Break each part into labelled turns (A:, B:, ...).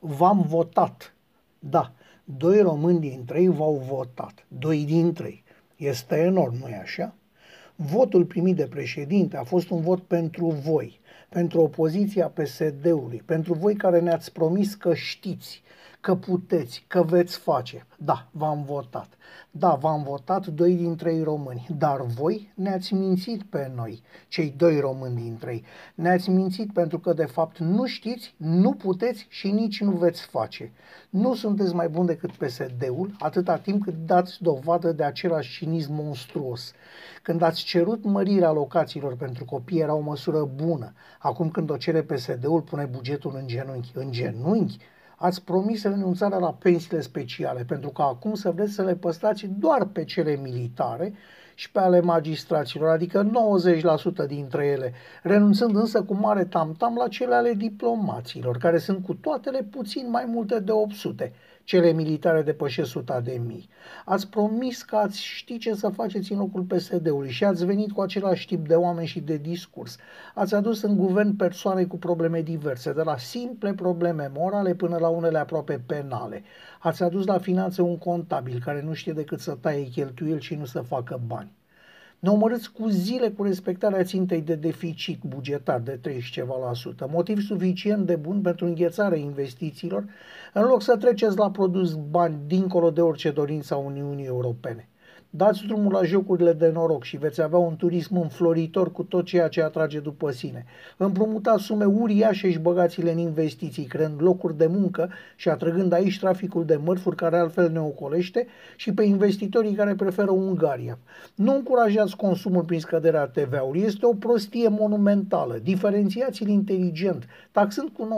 A: v-am votat. Da, doi români din trei v-au votat. Doi din trei. Este enorm, nu-i așa? Votul primit de președinte a fost un vot pentru voi, pentru opoziția PSD-ului, pentru voi care ne-ați promis că știți, că puteți, că veți face. Da, v-am votat. Da, v-am votat doi din trei români, dar voi ne-ați mințit pe noi, cei doi români din trei. Ne-ați mințit pentru că de fapt nu știți, nu puteți și nici nu veți face. Nu sunteți mai buni decât PSD-ul atâta timp cât dați dovadă de același cinism monstruos. Când ați cerut mărirea alocațiilor pentru copii era o măsură bună. Acum când o cere PSD-ul pune bugetul în genunchi. În genunchi? Ați promis renunțarea la pensiile speciale, pentru că acum să vreți să le păstrați doar pe cele militare și pe ale magistraților, adică 90% dintre ele, renunțând însă cu mare tamtam la cele ale diplomaților, care sunt cu toatele puțin mai multe de 800 cele militare depășesc suta de mii. Ați promis că ați ști ce să faceți în locul PSD-ului și ați venit cu același tip de oameni și de discurs. Ați adus în guvern persoane cu probleme diverse, de la simple probleme morale până la unele aproape penale. Ați adus la finanțe un contabil care nu știe decât să taie cheltuieli și nu să facă bani. Ne omorâți cu zile cu respectarea țintei de deficit bugetar de 30 ceva la sută, motiv suficient de bun pentru înghețarea investițiilor, în loc să treceți la produs bani dincolo de orice dorință a Uniunii Europene. Dați drumul la jocurile de noroc și veți avea un turism înfloritor cu tot ceea ce atrage după sine. Împrumutați sume uriașe și băgați-le în investiții, creând locuri de muncă și atrăgând aici traficul de mărfuri care altfel ne ocolește și pe investitorii care preferă Ungaria. Nu încurajați consumul prin scăderea TVA-ului, este o prostie monumentală. Diferențiați-l inteligent, taxând cu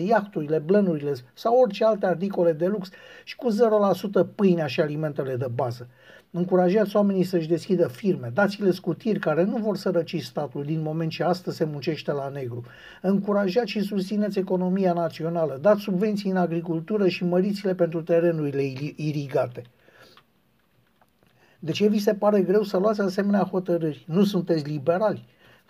A: 90% iahturile, blănurile sau orice alte articole de lux și cu 0% pâinea și alimentele de bază. Încurajați oamenii să-și deschidă firme, dați-le scutiri care nu vor sărăci statul din moment ce astăzi se muncește la negru. Încurajați și susțineți economia națională, dați subvenții în agricultură și măriți-le pentru terenurile irigate. De ce vi se pare greu să luați asemenea hotărâri? Nu sunteți liberali?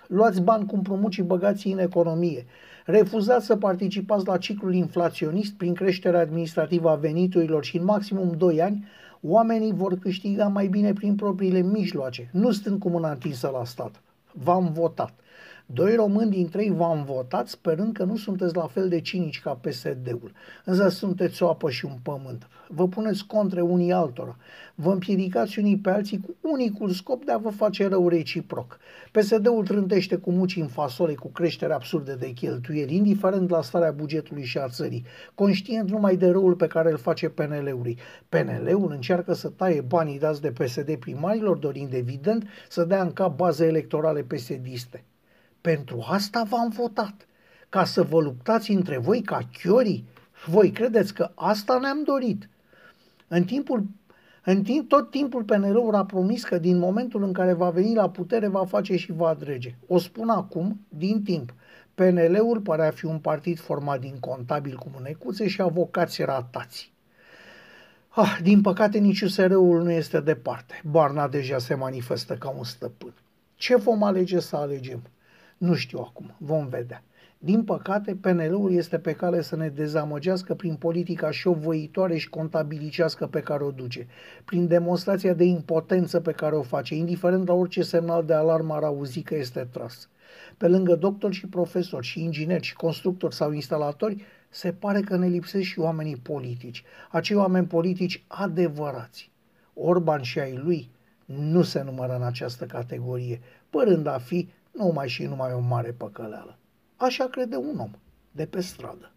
A: Luați bani cu împrumut și băgați în economie. Refuzați să participați la ciclul inflaționist prin creșterea administrativă a veniturilor și în maximum 2 ani Oamenii vor câștiga mai bine prin propriile mijloace, nu stând cu mâna întinsă la stat. V-am votat. Doi români din trei v-am votat sperând că nu sunteți la fel de cinici ca PSD-ul, însă sunteți o apă și un pământ. Vă puneți contra unii altora, vă împiedicați unii pe alții cu unicul scop de a vă face rău reciproc. PSD-ul trântește cu muci în fasole cu creștere absurde de cheltuieli, indiferent la starea bugetului și a țării, conștient numai de răul pe care îl face PNL-ului. PNL-ul încearcă să taie banii dați de PSD primarilor, dorind evident să dea în cap baze electorale PSD-iste. Pentru asta v-am votat, ca să vă luptați între voi ca chiorii. Voi credeți că asta ne-am dorit. În timpul în timp, tot timpul PNL-ul a promis că din momentul în care va veni la putere va face și va drege. O spun acum, din timp. PNL-ul părea fi un partid format din contabil cu mânecuțe și avocați ratați. Ah, din păcate nici USR-ul nu este departe. Barna deja se manifestă ca un stăpân. Ce vom alege să alegem? Nu știu acum, vom vedea. Din păcate, PNL-ul este pe cale să ne dezamăgească prin politica șovăitoare și contabilicească pe care o duce, prin demonstrația de impotență pe care o face, indiferent la orice semnal de alarmă ar auzi că este tras. Pe lângă doctori și profesori și ingineri și constructori sau instalatori, se pare că ne lipsesc și oamenii politici, acei oameni politici adevărați. Orban și ai lui nu se numără în această categorie, părând a fi numai și numai o mare păcăleală. Așa crede un om de pe stradă.